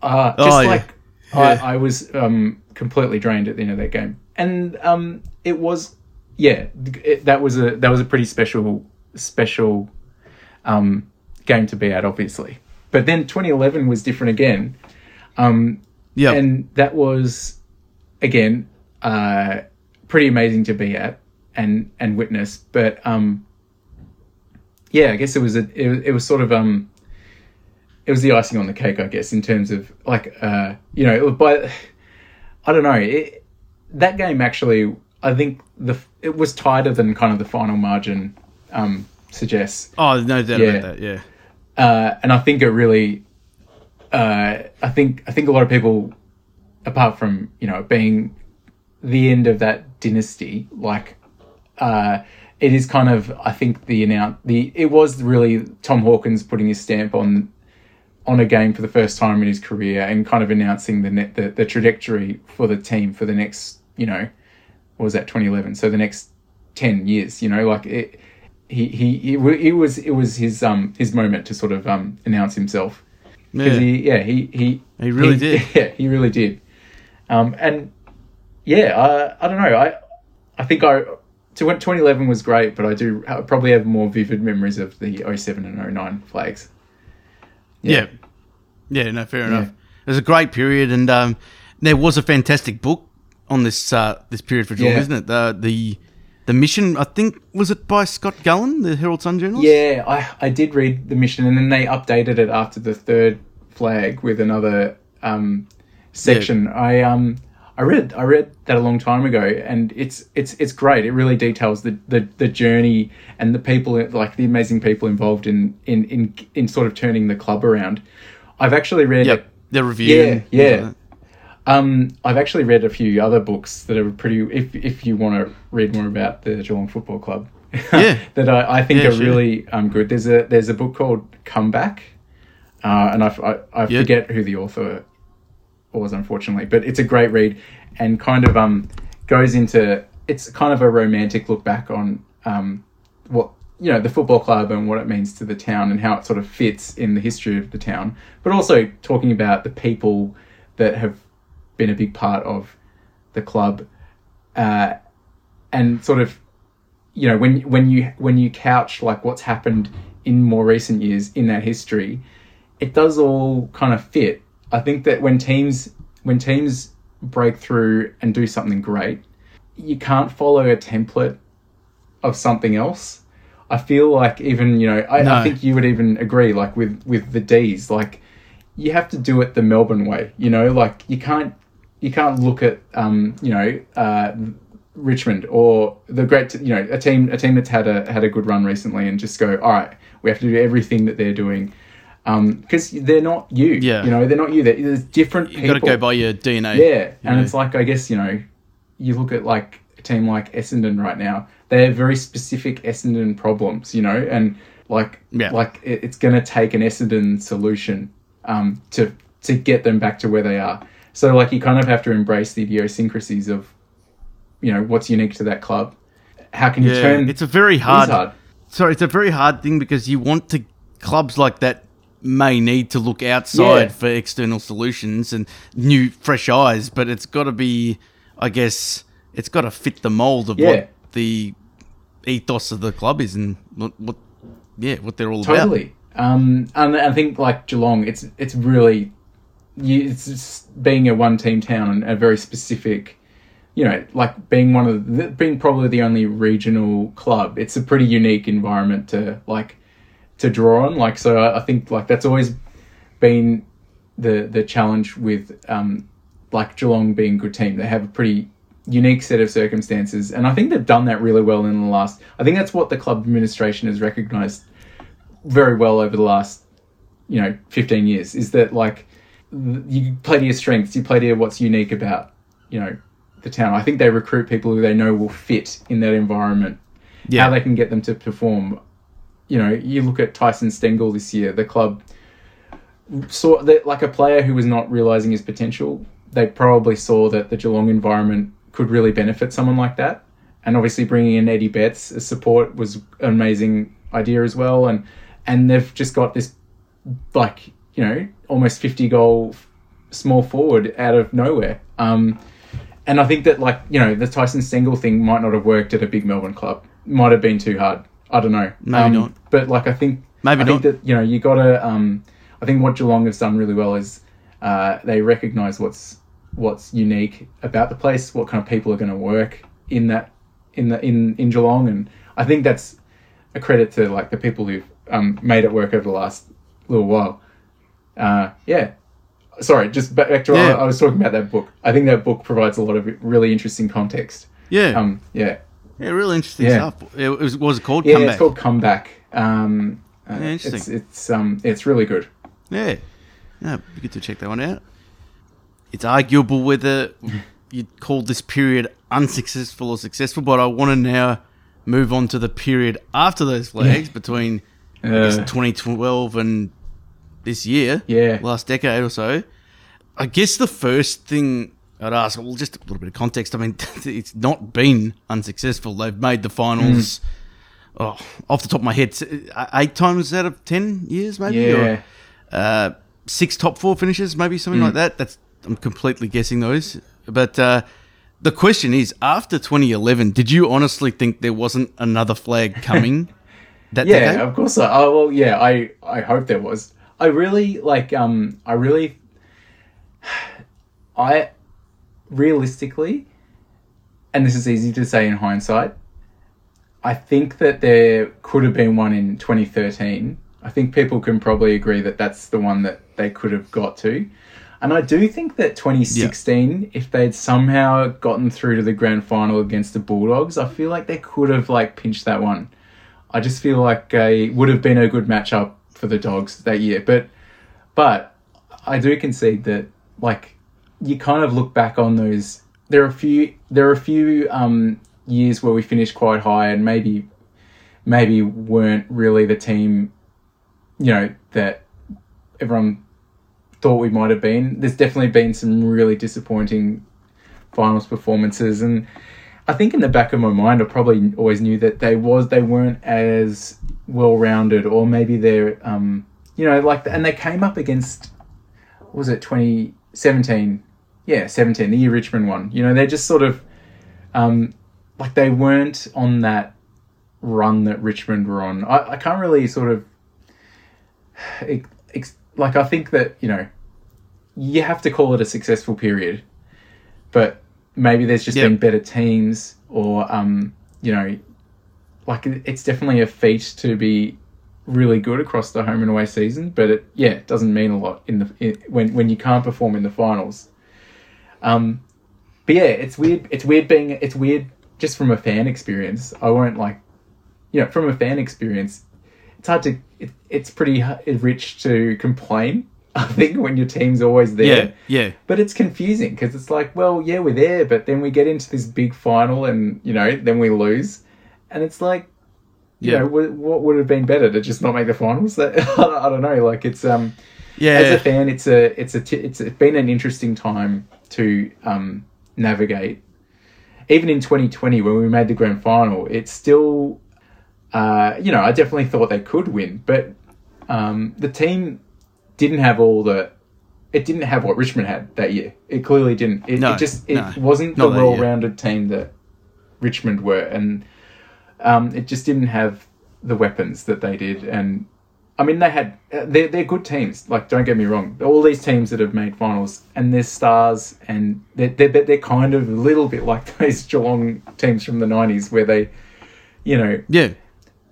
uh, just Oh, yeah. like Yeah. I, I was um completely drained at the end of that game, and um, it was yeah, it, that was a that was a pretty special special um game to be at, obviously. But then 2011 was different again. Um, Yeah. and that was again uh, pretty amazing to be at and and witness. But um, yeah, I guess it was a it, was- it was sort of um, it was the icing on the cake, I guess, in terms of like uh, you know, it was by I don't know it, that game actually. I think the it was tighter than kind of the final margin um, suggests. oh, no doubt Yeah. about that. Yeah. uh, and I think it really, uh, I think I think a lot of people, apart from you know being the end of that dynasty, like uh, it is kind of I think the announce the it was really Tom Hawkins putting his stamp on on a game for the first time in his career and kind of announcing the net, the, the trajectory for the team for the next you know what was that 2011 so the next 10 years you know like it he he he, it was it was his um his moment to sort of um announce himself because Yeah. he yeah he he He really did. yeah he really did um and yeah I I don't know I I think I 2011 was great but I do probably have more vivid memories of the 07 and 09 flags Yeah. Yeah, no, fair enough. Yeah. It was a great period, and um, there was a fantastic book on this uh, this period for Geelong, Yeah. isn't it? The the the mission, I think, was it by Scott Gullan, the Herald Sun journalist? Yeah, I, I did read the mission, and then they updated it after the third flag with another um, section. I um I read I read that a long time ago, and it's it's it's great. It really details the the, the journey and the people like the amazing people involved in in in in sort of turning the club around. I've actually read Yep. The review. Yeah, yeah. um, I've actually read a few other books that are pretty. If if you want to read more about the Geelong Football Club, Yeah. that I, I think Yeah, are sure. really um good. There's a there's a book called Comeback, uh, and I Yeah. forget who the author was, unfortunately, but it's a great read and kind of um goes into it's kind of a romantic look back on um what you know the football club and what it means to the town and how it sort of fits in the history of the town, but also talking about the people that have been a big part of the club, uh, and sort of you know when when you when you couch like what's happened in more recent years in that history, it does all kind of fit. I think that when teams when teams break through and do something great, you can't follow a template of something else. I feel like even you know I, No. I think you would even agree like with with the D's like you have to do it the Melbourne way. You know like you can't you can't look at um you know uh, Richmond or the great you know a team a team that's had a had a good run recently and just go all right we have to do everything that they're doing because they're not you Yeah. you know they're not you They're- there's different You people got to go by your DNA. yeah, and know. it's like I guess you know, you look at like a team like Essendon right now. They have very specific Essendon problems, you know, and like Yeah. like it, it's going to take an Essendon solution um, to to get them back to where they are. So like you kind of have to embrace the idiosyncrasies of, you know, what's unique to that club. How can you Yeah, turn? it's a very it hard, hard. Sorry, it's a very hard thing because you want to clubs like that may need to look outside Yeah. for external solutions and new fresh eyes, but it's got to be, I guess, it's got to fit the mold of Yeah. what the ethos of the club is and what, what yeah, what they're all about. Totally. Um, and I think like Geelong, it's it's really you, it's being a one team town and a very specific, you know, like being one of the, being probably the only regional club. It's a pretty unique environment to like to draw on. Like so, I think like that's always been the the challenge with um, like Geelong being a good team. They have a pretty unique set of circumstances, and I think they've done that really well in the last. I think that's what the club administration has recognised very well over the last you know 15 years is that like you play to your strengths you play to what's unique about you know the town i think they recruit people who they know will fit in that environment Yeah. how they can get them to perform. You know, you look at Tyson Stengel this year, the club saw that like a player who was not realizing his potential. They probably saw that the Geelong environment could really benefit someone like that, and obviously bringing in Eddie Betts as support was an amazing idea as well. And and they've just got this like you know almost fifty goal small forward out of nowhere. Um, and I think that like you know the Tyson Stengel thing might not have worked at a big Melbourne club. Might have been too hard. I don't know. Maybe Um, not. But like I think Maybe I think that you know you gotta. Um, I think what Geelong has done really well is uh, they recognise what's what's unique about the place, what kind of people are going to work in that in the in in Geelong, and I think that's a credit to like the people who've um, made it work over the last little while. Uh, yeah. Sorry, just back back to Yeah. I, I was talking about that book. I think that book provides a lot of really interesting context. Yeah. Um, yeah, yeah, really interesting yeah. stuff. It was, what was it called? yeah, Comeback. it's called Comeback. Um, uh, Yeah, interesting. It's it's um it's really good. Yeah. Yeah, be good to check that one out. It's arguable whether you'd call this period unsuccessful or successful, but I want to now move on to the period after those flags between I guess, Uh, 2012 and this year, Yeah. last decade or so. I guess the first thing I'd ask, well, just a little bit of context. I mean, it's not been unsuccessful. They've made the finals. Mm. Oh, off the top of my head, eight times out of ten years, maybe. Yeah. Or, uh, six top four finishes, maybe something Mm. like that. That's I'm completely guessing those. But uh, the question is, after 2011, did you honestly think there wasn't another flag coming? that Yeah, decade? of course. Oh well, yeah. I I hope there was. I really like. Um, I really. I realistically, and this is easy to say in hindsight. I think that there could have been one in 2013. I think people can probably agree that that's the one that they could have got to. And I do think that 2016, if they'd somehow gotten through to the grand final against the Bulldogs, I feel like they could have like pinched that one. I just feel like uh, it would have been a good matchup for the Dogs that year. But but I do concede that like you kind of look back on those. There are a few. There are a few um, years where we finished quite high and maybe maybe weren't really the team. You know that everyone thought we might have been. There's definitely been some really disappointing finals performances and I think in the back of my mind, I probably always knew that they was they weren't as well rounded, or maybe they're, um, you know, like, and they came up against, was it twenty seventeen? Yeah, seventeen, the year Richmond won. You know, they're just sort of, um, like they weren't on that run that Richmond were on. I, I can't really sort of, ex- like I think that you know, you have to call it a successful period, but maybe there's just Yep. been better teams or um you know like it's definitely a feat to be really good across the home and away season but it yeah it doesn't mean a lot in the in, when when you can't perform in the finals um but yeah it's weird it's weird being it's weird just from a fan experience i won't like you know from a fan experience it's hard to it, it's pretty rich to complain i think when your team's always there yeah, yeah. but it's confusing because it's like, well, yeah, we're there, but then we get into this big final and, you know, then we lose. And it's like, you Yeah. know, what, what would have been better to just not make the finals? I don't- I don't know. Like it's um, Yeah. as a fan, it's a it's a t- it's, it's been an interesting time to um navigate. Even in 2020, when we made the grand final, it's still, uh, you know, I definitely thought they could win, but um, the team didn't have all the. It didn't have what Richmond had that year. It clearly didn't. It, No, it just it no, wasn't the well-rounded team that Richmond were, and um, it just didn't have the weapons that they did. And I mean, they had uh, they're they're good teams. Like, don't get me wrong. All these teams that have made finals and they're stars, and they're they're, they're kind of a little bit like those Geelong teams from the '90s, where they, you know, yeah.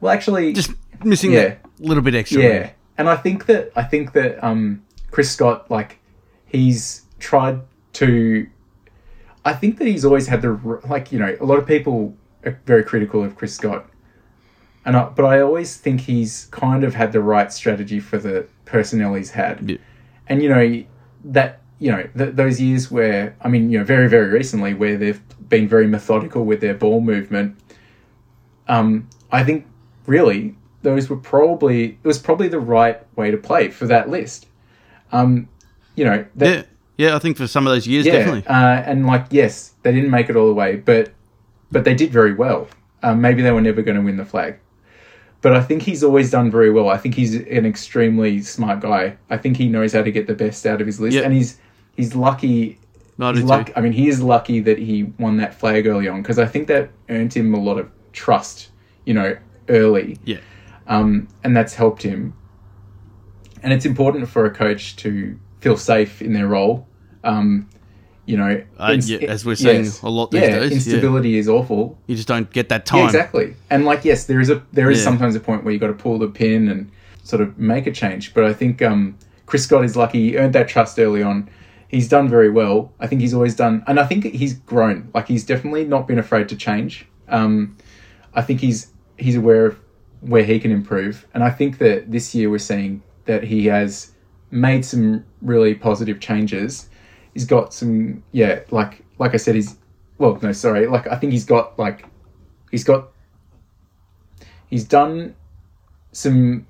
well, actually, Just missing Yeah. that little bit extra. yeah, and I think that I think that um, Chris Scott, like, he's tried to. I think that he's always had the like you know a lot of people are very critical of Chris Scott, and I, but I always think he's kind of had the right strategy for the personnel he's had, Yeah. and you know that you know th- those years where I mean you know very very recently where they've been very methodical with their ball movement. um, I think really those were probably it was probably the right way to play for that list. Um, you know, that, Yeah, yeah. I think for some of those years, yeah, definitely. Uh, and like, yes, they didn't make it all the way, but but they did very well. Um, maybe they were never going to win the flag, but I think he's always done very well. I think he's an extremely smart guy. I think he knows how to get the best out of his list, Yeah. and he's he's lucky. He's luck, I mean, he is lucky that he won that flag early on because I think that earned him a lot of trust. You know, early Yeah, um, and that's helped him. And it's important for a coach to feel safe in their role. Um, you know, Uh, yeah, as we're seeing a lot these yeah, days, yeah. Instability is awful. you just don't get that time. Yeah, exactly. And like, yes, there is a there is Yeah. sometimes a point where you got to pull the pin and sort of make a change. But I think um, Chris Scott is lucky. He earned that trust early on. He's done very well. I think he's always done, and I think he's grown. Like he's definitely not been afraid to change. Um, I think he's he's aware of where he can improve, and I think that this year we're seeing that he has made some really positive changes. He's got some, yeah, like like I said, he's well, no, sorry, like I think he's got like he's got he's done some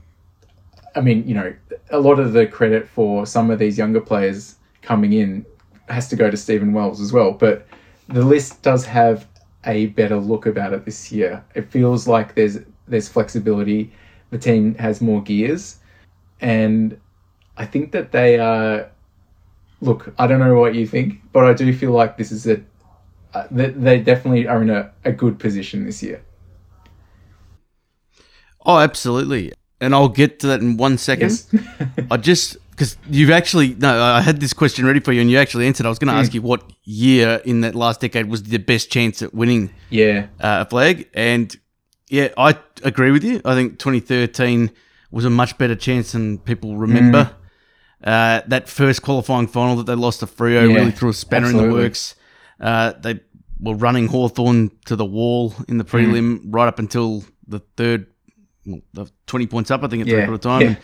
I mean, you know, a lot of the credit for some of these younger players coming in has to go to Stephen Wells as well. But the list does have a better look about it this year. It feels like there's there's flexibility. The team has more gears, and I think that they are. Look, I don't know what you think, but I do feel like this is a. Uh, they, they definitely are in a, a good position this year. Oh, absolutely. And I'll get to that in one second. Yes. I just because you've actually no, I had this question ready for you, and you actually answered. I was going to ask Hmm. you what year in that last decade was the best chance at winning yeah. uh, a flag, and yeah, I agree with you. I think 2013 was a much better chance than people remember. Uh, that first qualifying final that they lost to Freo Yeah, really threw a spanner in the works. Uh, they were running Hawthorn to the wall in the prelim right up until the third, well, the 20 points up, I think, at Yeah, third quarter time. yeah. And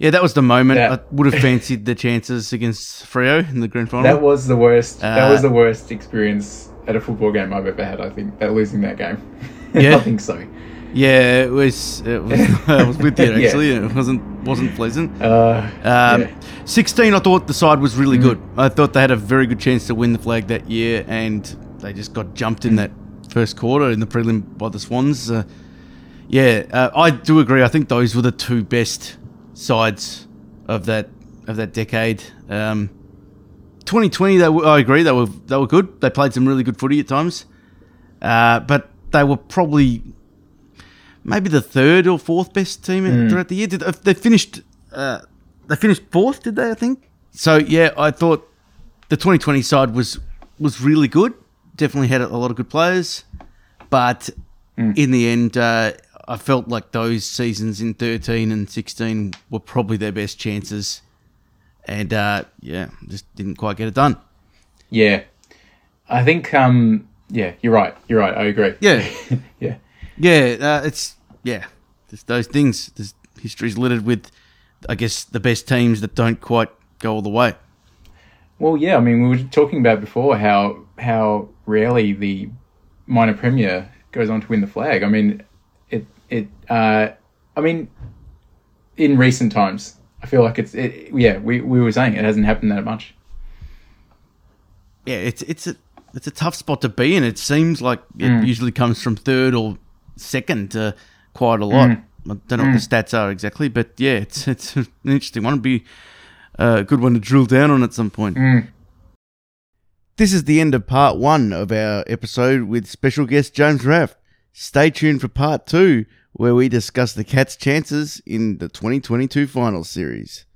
yeah, that was the moment. That- I would have fancied the chances against Freo in the grand final. That was the worst. that Uh, was the worst experience at a football game I've ever had. I think that losing that game. Yeah. I think so. Yeah, it was. It was I was with you Yeah. actually. It wasn't wasn't pleasant. Uh, Um, yeah. 16, I thought the side was Mm. really good. I thought they had a very good chance to win the flag that year, and they just got jumped in that first quarter in the prelim by the Swans. Uh, yeah, uh, I do agree. I think those were the two best sides of that of that decade. Um, 2020, they were, I agree. They were they were good. They played some really good footy at times, uh, but they were probably maybe the third or fourth best team Mm. throughout the year. Did they finished? Uh, they finished fourth, did they? I think. So yeah, I thought the 2020 side was was really good. Definitely had a lot of good players, but Mm. in the end, uh, I felt like those seasons in 13 and 16 were probably their best chances, and uh, yeah, just didn't quite get it done. yeah. I think. Um, yeah, you're right. You're right. I agree. Yeah. yeah. Yeah, uh, it's yeah, just those things. There's history's littered with, I guess, the best teams that don't quite go all the way. Well, yeah. I mean, we were talking about before how how rarely the minor premier goes on to win the flag. I mean, it it. Uh, I mean, in recent times, I feel like it's it, yeah. We we were saying it hasn't happened that much. Yeah, it's it's a it's a tough spot to be in. It seems like it usually comes from third or second to quite a lot. Mm. I don't know what the mm. stats are exactly, but yeah, it's it's an interesting one. It'd be uh, a good one to drill down on at some point. Mm. This is the end of part one of our episode with special guest James Raff. Stay tuned for part two, where we discuss the Cats' chances in the 2022 finals series.